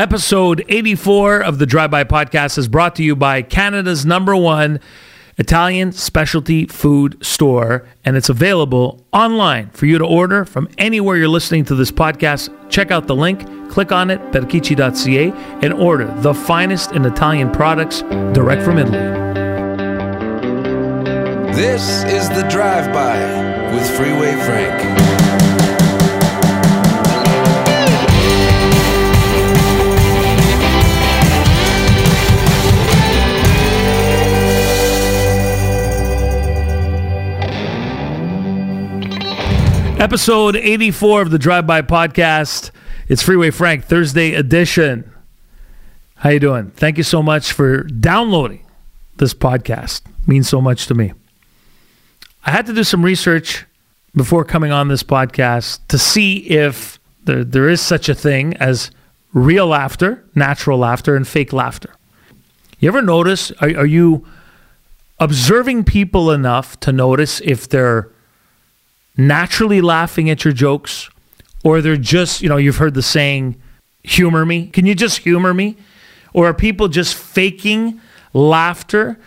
Episode 84 of the Drive By Podcast is brought to you by Canada's number one Italian specialty food store, and it's available online for you to order from anywhere you're listening to this podcast. Check out the link, click on it, berchicci.ca, and order the finest in Italian products direct from Italy. This is the Drive By with Freeway Frank. Episode 84 of the Drive By Podcast. It's Freeway Frank Thursday edition. How you doing? Thank you so much for downloading this podcast. It means so much to me. I had to do some research before coming on this podcast to see if there, there is such a thing as real laughter, natural laughter, and fake laughter. You ever notice, are, are you observing people enough to notice if they're naturally laughing at your jokes or they're just, you know, you've heard the saying, humor me. Can you just humor me? Or are people just faking laughter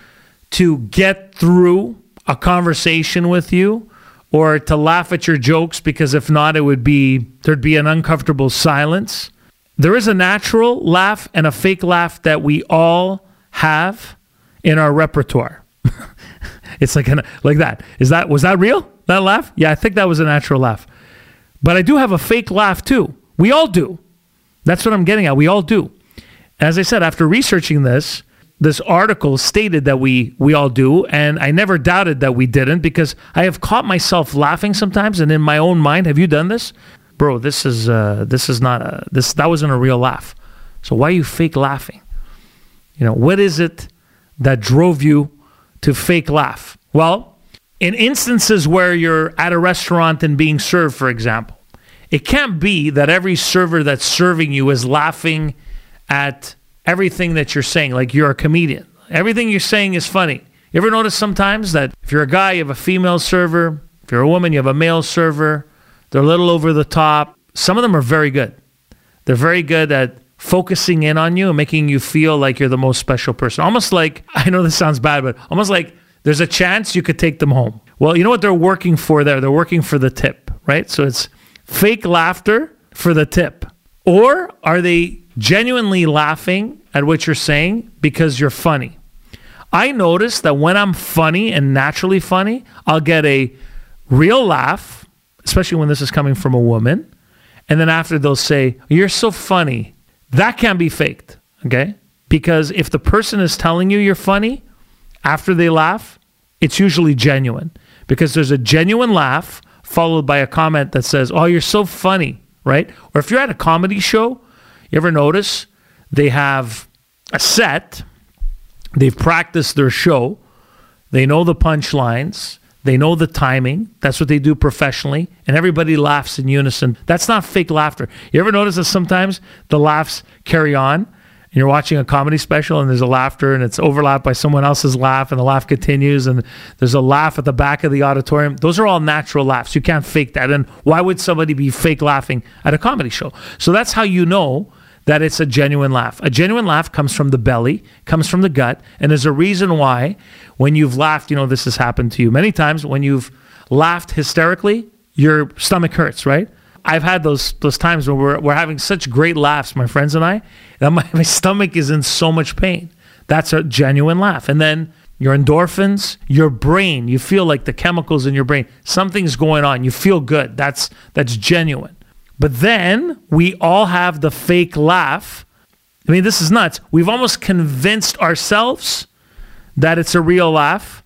to get through a conversation with you or to laugh at your jokes because if not, it would be, there'd be an uncomfortable silence? There is a natural laugh and a fake laugh that we all have in our repertoire. it's like an, like that. Is that was that real? That laugh? Yeah, I think that was a natural laugh. But I do have a fake laugh too. We all do. That's what I'm getting at. We all do. As I said, after researching this, this article stated that we we all do, and I never doubted that we didn't because I have caught myself laughing sometimes, and in my own mind, have you done this, bro? This is uh, this is not a this that wasn't a real laugh. So why are you fake laughing? You know what is it that drove you to fake laugh? Well, in instances where you're at a restaurant and being served, for example, it can't be that every server that's serving you is laughing at everything that you're saying, like you're a comedian. Everything you're saying is funny. You ever notice sometimes that if you're a guy, you have a female server, if you're a woman, you have a male server, they're a little over the top. Some of them are very good. They're very good at focusing in on you and making you feel like you're the most special person. Almost like, I know this sounds bad, but almost like there's a chance you could take them home. Well, you know what they're working for there? They're working for the tip, right? So it's fake laughter for the tip. Or are they genuinely laughing at what you're saying because you're funny? I notice that when I'm funny and naturally funny, I'll get a real laugh, especially when this is coming from a woman. And then after they'll say, You're so funny. That can't be faked, okay? Because if the person is telling you you're funny, after they laugh, it's usually genuine because there's a genuine laugh followed by a comment that says, Oh, you're so funny, right? Or if you're at a comedy show, you ever notice they have a set, they've practiced their show, they know the punchlines, they know the timing. That's what they do professionally, and everybody laughs in unison. That's not fake laughter. You ever notice that sometimes the laughs carry on? You're watching a comedy special and there's a laughter and it's overlapped by someone else's laugh and the laugh continues and there's a laugh at the back of the auditorium. Those are all natural laughs. You can't fake that. And why would somebody be fake laughing at a comedy show? So that's how you know that it's a genuine laugh. A genuine laugh comes from the belly, comes from the gut, and there's a reason why when you've laughed, you know, this has happened to you many times when you've laughed hysterically, your stomach hurts, right? I've had those those times where we're, we're having such great laughs, my friends and I, that my, my stomach is in so much pain. That's a genuine laugh. And then your endorphins, your brain, you feel like the chemicals in your brain, something's going on. You feel good. That's that's genuine. But then we all have the fake laugh. I mean, this is nuts. We've almost convinced ourselves that it's a real laugh,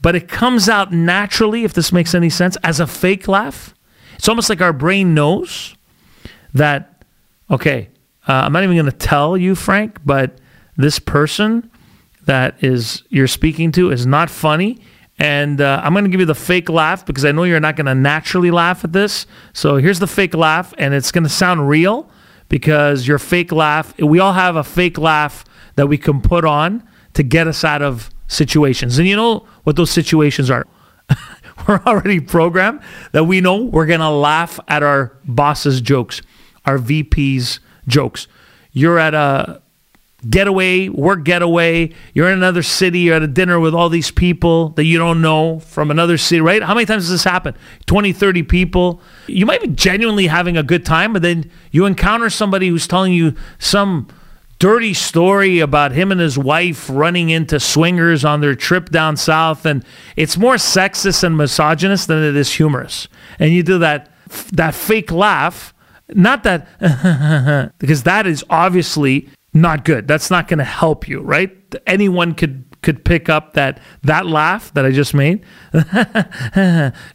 but it comes out naturally, if this makes any sense, as a fake laugh. It's almost like our brain knows that, okay, uh, I'm not even going to tell you, Frank, but this person that is you're speaking to is not funny. And uh, I'm going to give you the fake laugh because I know you're not going to naturally laugh at this. So here's the fake laugh, and it's going to sound real because your fake laugh, we all have a fake laugh that we can put on to get us out of situations. And you know what those situations are? we're already programmed that we know we're going to laugh at our boss's jokes, our VP's jokes. you're at a getaway, work getaway, you're in another city, you're at a dinner with all these people that you don't know from another city, right? How many times does this happen? 20, 30 people. You might be genuinely having a good time, but then you encounter somebody who's telling you some dirty story about him and his wife running into swingers on their trip down south and it's more sexist and misogynist than it is humorous. And you do that that fake laugh, not that because that is obviously not good. That's not going to help you, right? Anyone could could pick up that that laugh that I just made.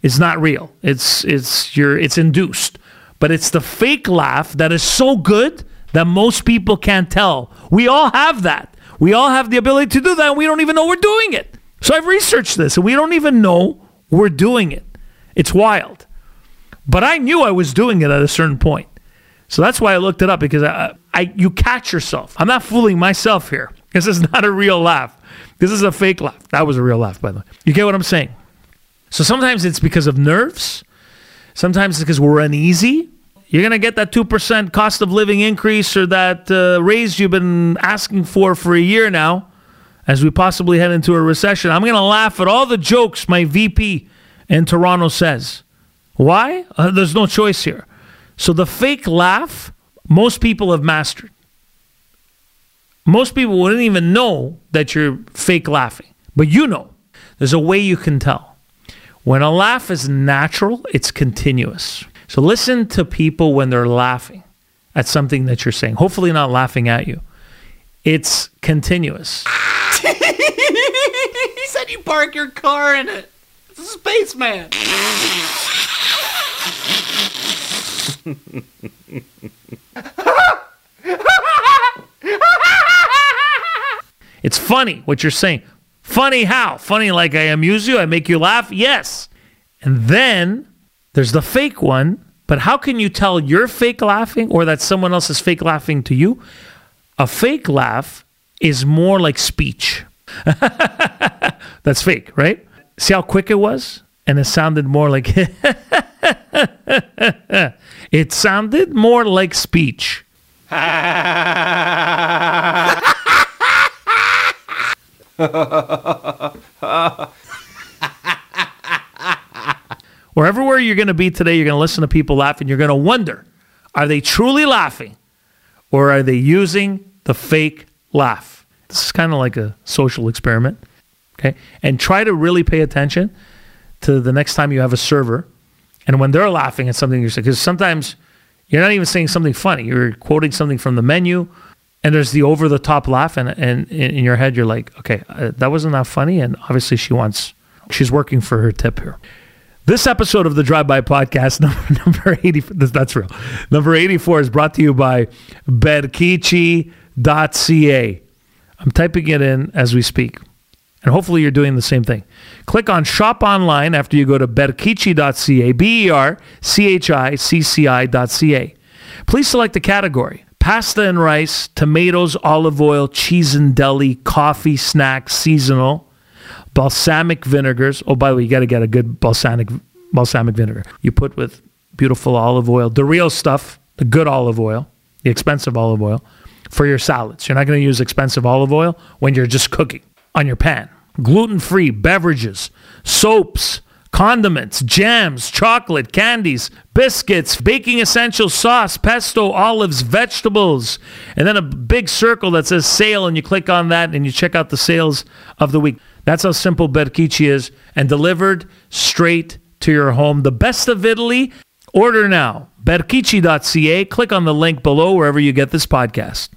it's not real. It's it's your it's induced. But it's the fake laugh that is so good that most people can't tell. We all have that. We all have the ability to do that and we don't even know we're doing it. So I've researched this and we don't even know we're doing it. It's wild. But I knew I was doing it at a certain point. So that's why I looked it up because I, I, you catch yourself. I'm not fooling myself here. This is not a real laugh. This is a fake laugh. That was a real laugh, by the way. You get what I'm saying? So sometimes it's because of nerves. Sometimes it's because we're uneasy. You're going to get that 2% cost of living increase or that uh, raise you've been asking for for a year now as we possibly head into a recession. I'm going to laugh at all the jokes my VP in Toronto says. Why? Uh, there's no choice here. So the fake laugh most people have mastered. Most people wouldn't even know that you're fake laughing, but you know. There's a way you can tell. When a laugh is natural, it's continuous. So listen to people when they're laughing at something that you're saying. Hopefully, not laughing at you. It's continuous. he said you park your car in it. It's a spaceman. It's funny what you're saying. Funny how? Funny like I amuse you, I make you laugh? Yes. And then there's the fake one. But how can you tell you're fake laughing or that someone else is fake laughing to you? A fake laugh is more like speech. That's fake, right? See how quick it was? And it sounded more like it sounded more like speech. or everywhere you're going to be today, you're going to listen to people laughing. You're going to wonder are they truly laughing or are they using the fake laugh? This is kind of like a social experiment. Okay. And try to really pay attention to the next time you have a server and when they're laughing at something you're saying, because sometimes you're not even saying something funny, you're quoting something from the menu and there's the over the top laugh and, and in your head you're like okay uh, that wasn't that funny and obviously she wants she's working for her tip here this episode of the drive by podcast number, number 80 that's real. Number 84 is brought to you by berchicci.ca i'm typing it in as we speak and hopefully you're doing the same thing. Click on shop online after you go to berchicci.ca b-e-r-c-h-i-c-c-i.ca please select the category pasta and rice, tomatoes, olive oil, cheese and deli, coffee, snacks, seasonal, balsamic vinegars. Oh, by the way, you got to get a good balsamic balsamic vinegar. You put with beautiful olive oil, the real stuff, the good olive oil, the expensive olive oil for your salads. You're not going to use expensive olive oil when you're just cooking on your pan. Gluten-free beverages, soaps, condiments, jams, chocolate, candies, biscuits, baking essentials, sauce, pesto, olives, vegetables, and then a big circle that says sale, and you click on that and you check out the sales of the week. That's how simple Berchicci is and delivered straight to your home. The best of Italy. Order now. Berchicci.ca. Click on the link below wherever you get this podcast.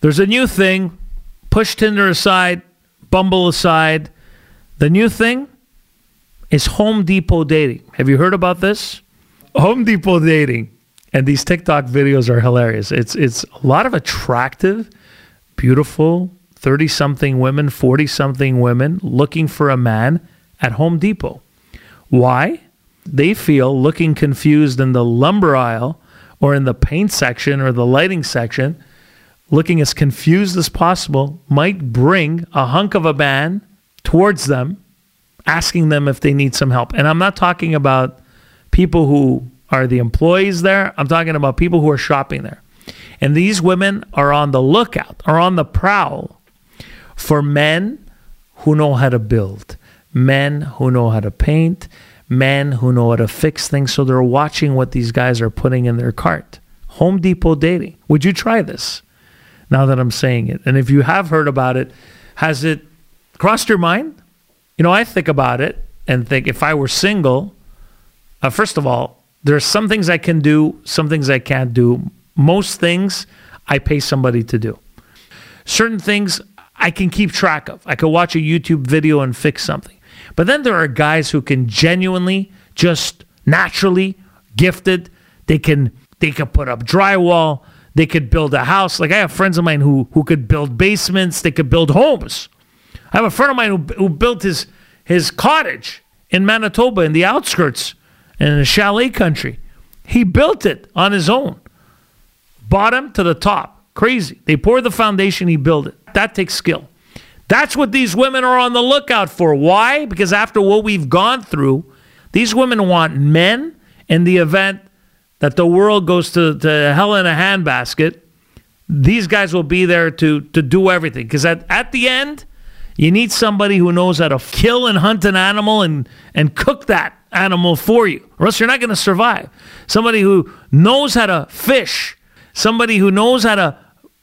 There's a new thing. Push Tinder aside, Bumble aside. The new thing is Home Depot dating. Have you heard about this? Home Depot dating. And these TikTok videos are hilarious. It's it's a lot of attractive, beautiful 30 something women, 40 something women looking for a man at Home Depot. Why? They feel looking confused in the lumber aisle or in the paint section or the lighting section, looking as confused as possible, might bring a hunk of a man towards them asking them if they need some help. And I'm not talking about people who are the employees there, I'm talking about people who are shopping there. And these women are on the lookout, are on the prowl for men who know how to build, men who know how to paint, men who know how to fix things. So they're watching what these guys are putting in their cart. Home Depot dating. Would you try this now that I'm saying it? And if you have heard about it, has it crossed your mind? You know, I think about it and think if I were single, uh, first of all, there are some things I can do, some things I can't do. Most things I pay somebody to do. Certain things I can keep track of. I can watch a YouTube video and fix something. But then there are guys who can genuinely, just naturally gifted. They can they could put up drywall. They could build a house. Like I have friends of mine who who could build basements. They could build homes. I have a friend of mine who, who built his his cottage in Manitoba in the outskirts in the chalet country. He built it on his own, bottom to the top. Crazy. They poured the foundation. He built it. That takes skill. That's what these women are on the lookout for. Why? Because after what we've gone through, these women want men in the event that the world goes to, to hell in a handbasket. These guys will be there to, to do everything. Because at, at the end, you need somebody who knows how to kill and hunt an animal and, and cook that animal for you, or else you're not going to survive. Somebody who knows how to fish, somebody who knows how to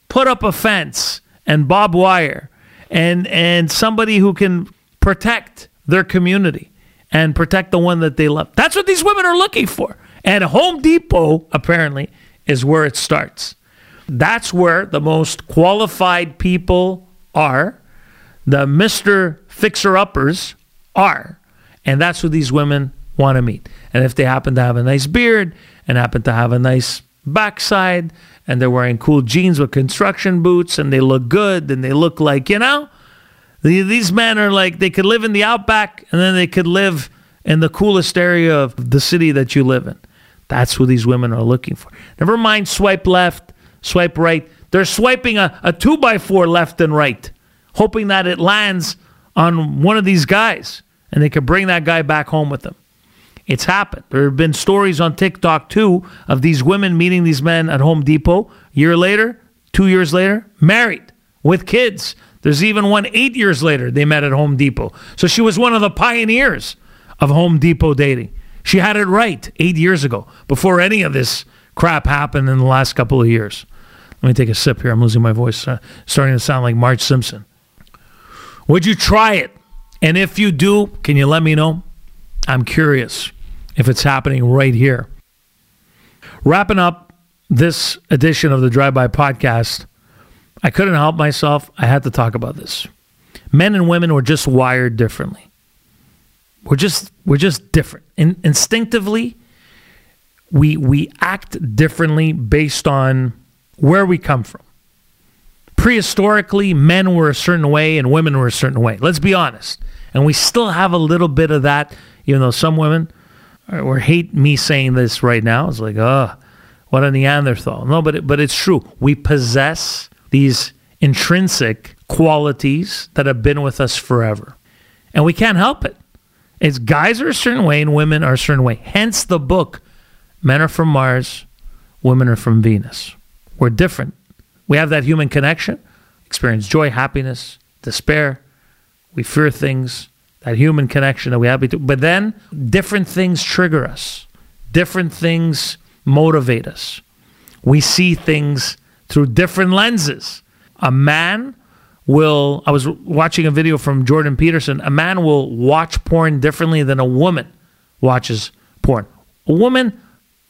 put up a fence and bob wire, and, and somebody who can protect their community and protect the one that they love. That's what these women are looking for. And Home Depot, apparently, is where it starts. That's where the most qualified people are the Mr. Fixer Uppers are. And that's who these women want to meet. And if they happen to have a nice beard and happen to have a nice backside and they're wearing cool jeans with construction boots and they look good and they look like, you know, these men are like, they could live in the outback and then they could live in the coolest area of the city that you live in. That's who these women are looking for. Never mind swipe left, swipe right. They're swiping a, a two by four left and right hoping that it lands on one of these guys and they could bring that guy back home with them. It's happened. There have been stories on TikTok too of these women meeting these men at Home Depot. Year later, two years later, married with kids. There's even one eight years later they met at Home Depot. So she was one of the pioneers of Home Depot dating. She had it right eight years ago before any of this crap happened in the last couple of years. Let me take a sip here. I'm losing my voice, uh, starting to sound like Marge Simpson. Would you try it? And if you do, can you let me know? I'm curious if it's happening right here. Wrapping up this edition of the Drive By Podcast, I couldn't help myself. I had to talk about this. Men and women were just wired differently. We're just we're just different. In, instinctively, we we act differently based on where we come from prehistorically, men were a certain way and women were a certain way. Let's be honest. And we still have a little bit of that, even though some women or hate me saying this right now. It's like, oh, what a Neanderthal. No, but it, but it's true. We possess these intrinsic qualities that have been with us forever, and we can't help it. It's guys are a certain way and women are a certain way. Hence the book, Men are from Mars, Women are from Venus. We're different we have that human connection, experience joy, happiness, despair. We fear things, that human connection that we have. But then different things trigger us, different things motivate us. We see things through different lenses. A man will, I was watching a video from Jordan Peterson, a man will watch porn differently than a woman watches porn. A woman,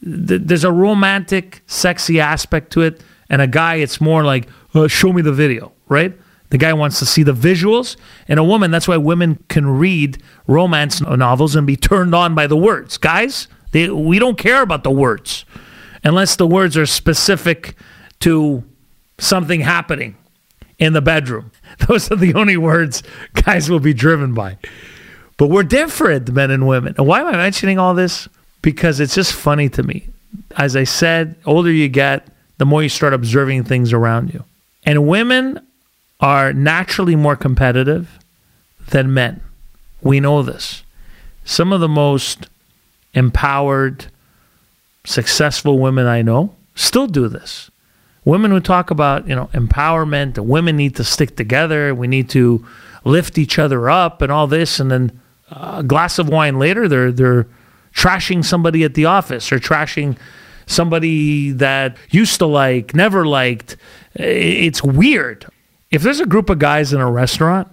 th- there's a romantic, sexy aspect to it and a guy, it's more like, uh, show me the video, right? The guy wants to see the visuals. And a woman, that's why women can read romance novels and be turned on by the words. Guys, they, we don't care about the words unless the words are specific to something happening in the bedroom. Those are the only words guys will be driven by. But we're different, men and women. And why am I mentioning all this? Because it's just funny to me. As I said, older you get, the more you start observing things around you. And women are naturally more competitive than men. We know this. Some of the most empowered, successful women I know still do this. Women who talk about, you know, empowerment, and women need to stick together, we need to lift each other up and all this and then a glass of wine later they're they're trashing somebody at the office or trashing somebody that used to like, never liked. It's weird. If there's a group of guys in a restaurant,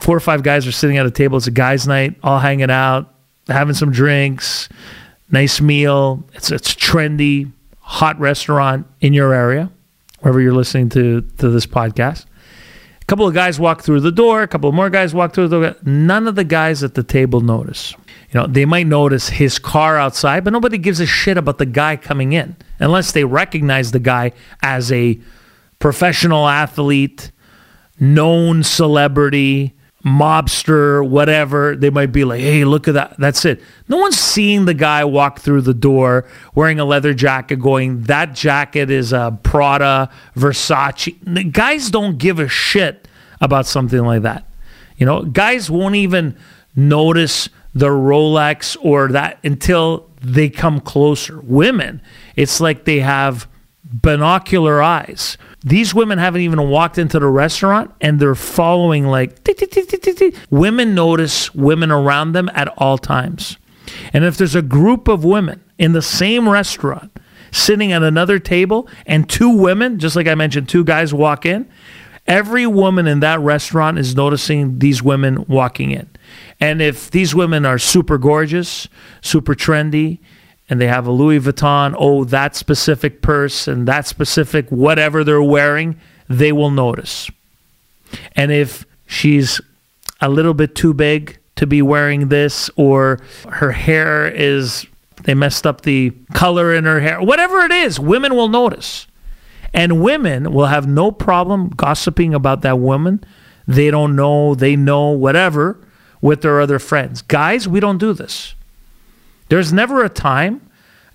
four or five guys are sitting at a table, it's a guys' night, all hanging out, having some drinks, nice meal. It's it's trendy, hot restaurant in your area, wherever you're listening to to this podcast. A couple of guys walk through the door, a couple more guys walk through the door. None of the guys at the table notice. You know, they might notice his car outside, but nobody gives a shit about the guy coming in unless they recognize the guy as a professional athlete, known celebrity, mobster, whatever, they might be like, hey, look at that. That's it. No one's seeing the guy walk through the door wearing a leather jacket going, that jacket is a Prada, Versace. The guys don't give a shit about something like that. You know, guys won't even notice the Rolex or that until they come closer. Women, it's like they have binocular eyes. These women haven't even walked into the restaurant and they're following like women notice women around them at all times. And if there's a group of women in the same restaurant sitting at another table and two women, just like I mentioned, two guys walk in, every woman in that restaurant is noticing these women walking in. And if these women are super gorgeous, super trendy, and they have a Louis Vuitton, oh, that specific purse and that specific whatever they're wearing, they will notice. And if she's a little bit too big to be wearing this, or her hair is, they messed up the color in her hair, whatever it is, women will notice. And women will have no problem gossiping about that woman. They don't know, they know, whatever, with their other friends. Guys, we don't do this. There's never a time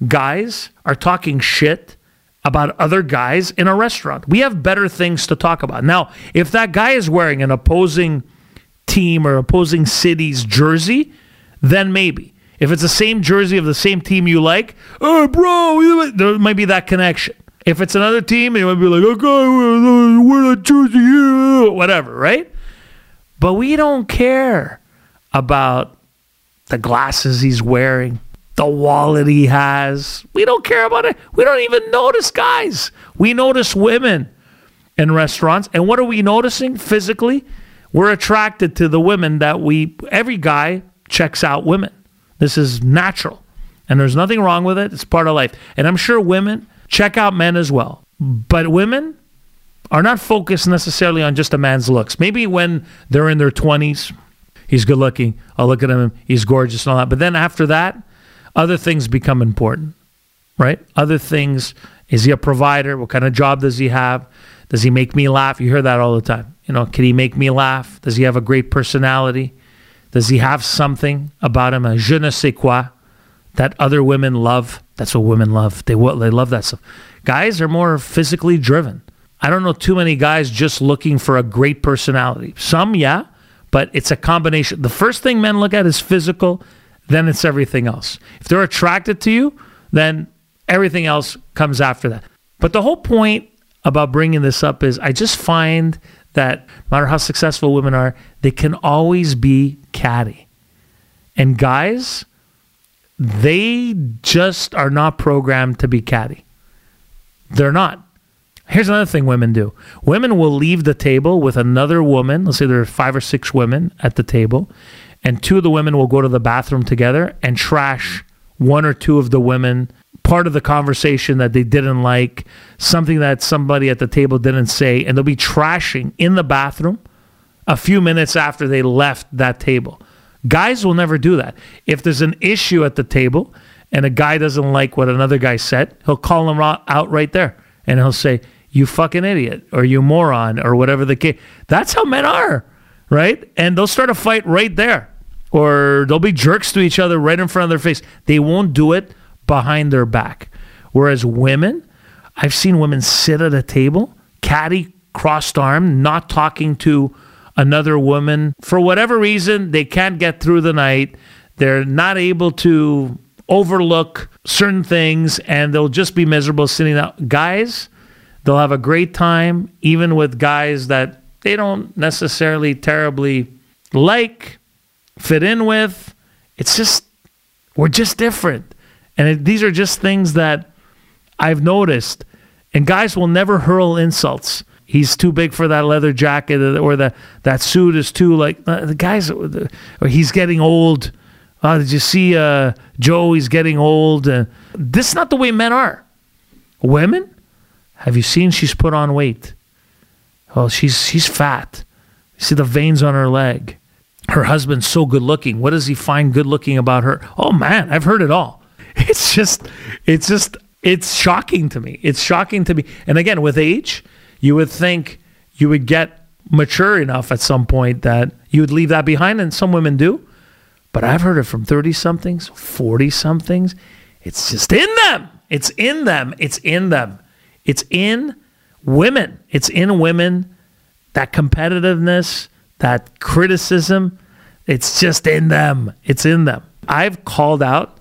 guys are talking shit about other guys in a restaurant. We have better things to talk about. Now, if that guy is wearing an opposing team or opposing city's jersey, then maybe. If it's the same jersey of the same team you like, oh, bro, there might be that connection. If it's another team, it might be like, okay, wear that jersey, you." whatever, right? But we don't care about the glasses he's wearing, the wallet he has. We don't care about it. We don't even notice guys. We notice women in restaurants. And what are we noticing physically? We're attracted to the women that we, every guy checks out women. This is natural. And there's nothing wrong with it. It's part of life. And I'm sure women check out men as well. But women are not focused necessarily on just a man's looks. Maybe when they're in their 20s, he's good looking. I'll look at him, he's gorgeous and all that. But then after that, other things become important, right? Other things. Is he a provider? What kind of job does he have? Does he make me laugh? You hear that all the time. You know, can he make me laugh? Does he have a great personality? Does he have something about him, a je ne sais quoi, that other women love? That's what women love. They they love that stuff. Guys are more physically driven. I don't know too many guys just looking for a great personality. Some, yeah, but it's a combination. The first thing men look at is physical, then it's everything else. If they're attracted to you, then everything else comes after that. But the whole point about bringing this up is I just find that no matter how successful women are, they can always be catty. And guys, they just are not programmed to be catty. They're not. Here's another thing women do women will leave the table with another woman. Let's say there are five or six women at the table, and two of the women will go to the bathroom together and trash one or two of the women part of the conversation that they didn't like, something that somebody at the table didn't say, and they'll be trashing in the bathroom a few minutes after they left that table. Guys will never do that. If there's an issue at the table and a guy doesn't like what another guy said, he'll call him out right there and he'll say, You fucking idiot, or you moron, or whatever the case. That's how men are, right? And they'll start a fight right there or they'll be jerks to each other right in front of their face. They won't do it behind their back. Whereas women, I've seen women sit at a table, catty, crossed arm, not talking to another woman. For whatever reason, they can't get through the night. They're not able to overlook certain things and they'll just be miserable sitting out. Guys, They'll have a great time, even with guys that they don't necessarily terribly like, fit in with. It's just, we're just different. And it, these are just things that I've noticed. And guys will never hurl insults. He's too big for that leather jacket, or the that suit is too like uh, the guys. Or he's getting old. Uh, did you see uh, Joe? He's getting old. Uh, this is not the way men are. Women, have you seen? She's put on weight. Well, she's she's fat. You see the veins on her leg. Her husband's so good looking. What does he find good looking about her? Oh man, I've heard it all. It's just, it's just, it's shocking to me. It's shocking to me. And again, with age, you would think you would get mature enough at some point that you would leave that behind, and some women do. But I've heard it from 30 somethings, 40 somethings. It's just in them. It's in them. It's in them. It's in women. It's in women. That competitiveness, that criticism, it's just in them. It's in them. I've called out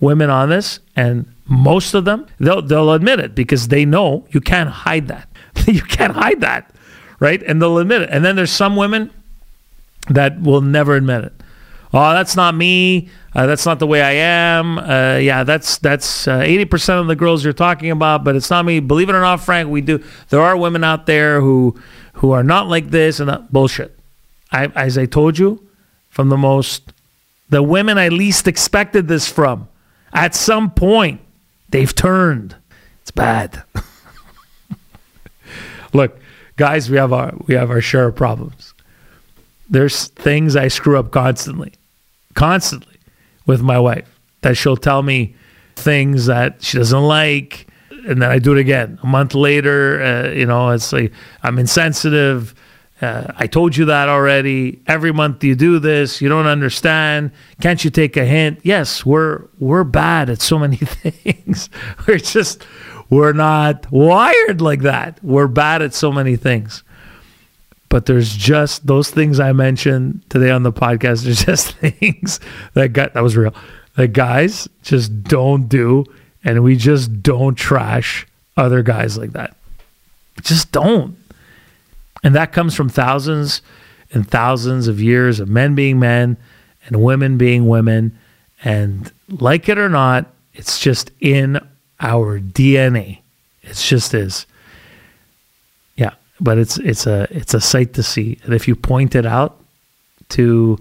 women on this, and most of them they'll they'll admit it because they know you can't hide that. you can't hide that, right? And they'll admit it. And then there's some women that will never admit it. Oh, that's not me. Uh, that's not the way I am. Uh, yeah, that's that's uh, eighty percent of the girls you're talking about, but it's not me. Believe it or not, Frank, we do. There are women out there who who are not like this and that bullshit. I, as I told you, from the most the women I least expected this from. At some point, they've turned. It's bad. Look, guys, we have our we have our share of problems. There's things I screw up constantly, constantly with my wife that she'll tell me things that she doesn't like, and then I do it again a month later. Uh, you know, it's like I'm insensitive. Uh, I told you that already. Every month you do this. You don't understand. Can't you take a hint? Yes, we're we're bad at so many things. we're just we're not wired like that. We're bad at so many things. But there's just those things I mentioned today on the podcast. There's just things that got that was real. That guys just don't do, and we just don't trash other guys like that. Just don't. And that comes from thousands and thousands of years of men being men and women being women. And like it or not, it's just in our DNA. It's just is. But it's it's a it's a sight to see. And if you point it out to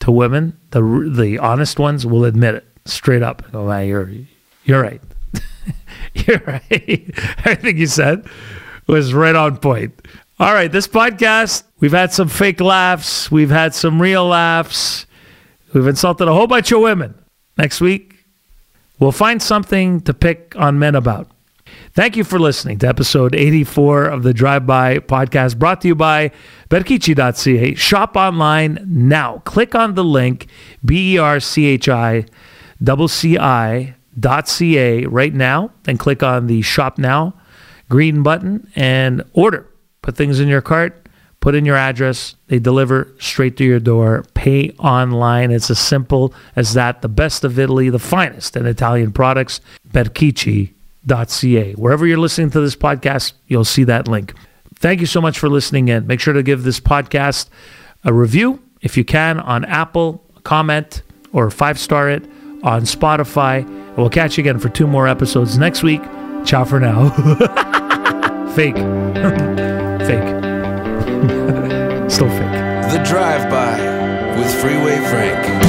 to women, the the honest ones will admit it straight up. Oh, you're you're right. you're right. Everything you said was right on point. All right, this podcast, we've had some fake laughs, we've had some real laughs, we've insulted a whole bunch of women. Next week, we'll find something to pick on men about. Thank you for listening to episode 84 of the Drive By podcast brought to you by Berchicci.ca. Shop online now. Click on the link B E R C H I C I dot ca right now and click on the shop now green button and order put things in your cart, put in your address, they deliver straight to your door, pay online. It's as simple as that. The best of Italy, the finest in Italian products, Berchicci.ca. Wherever you're listening to this podcast, you'll see that link. Thank you so much for listening in. Make sure to give this podcast a review if you can on Apple, comment, or five star it on Spotify. And we'll catch you again for two more episodes next week. Ciao for now. Fake. fake. Still fake. The Drive By with Freeway Frank.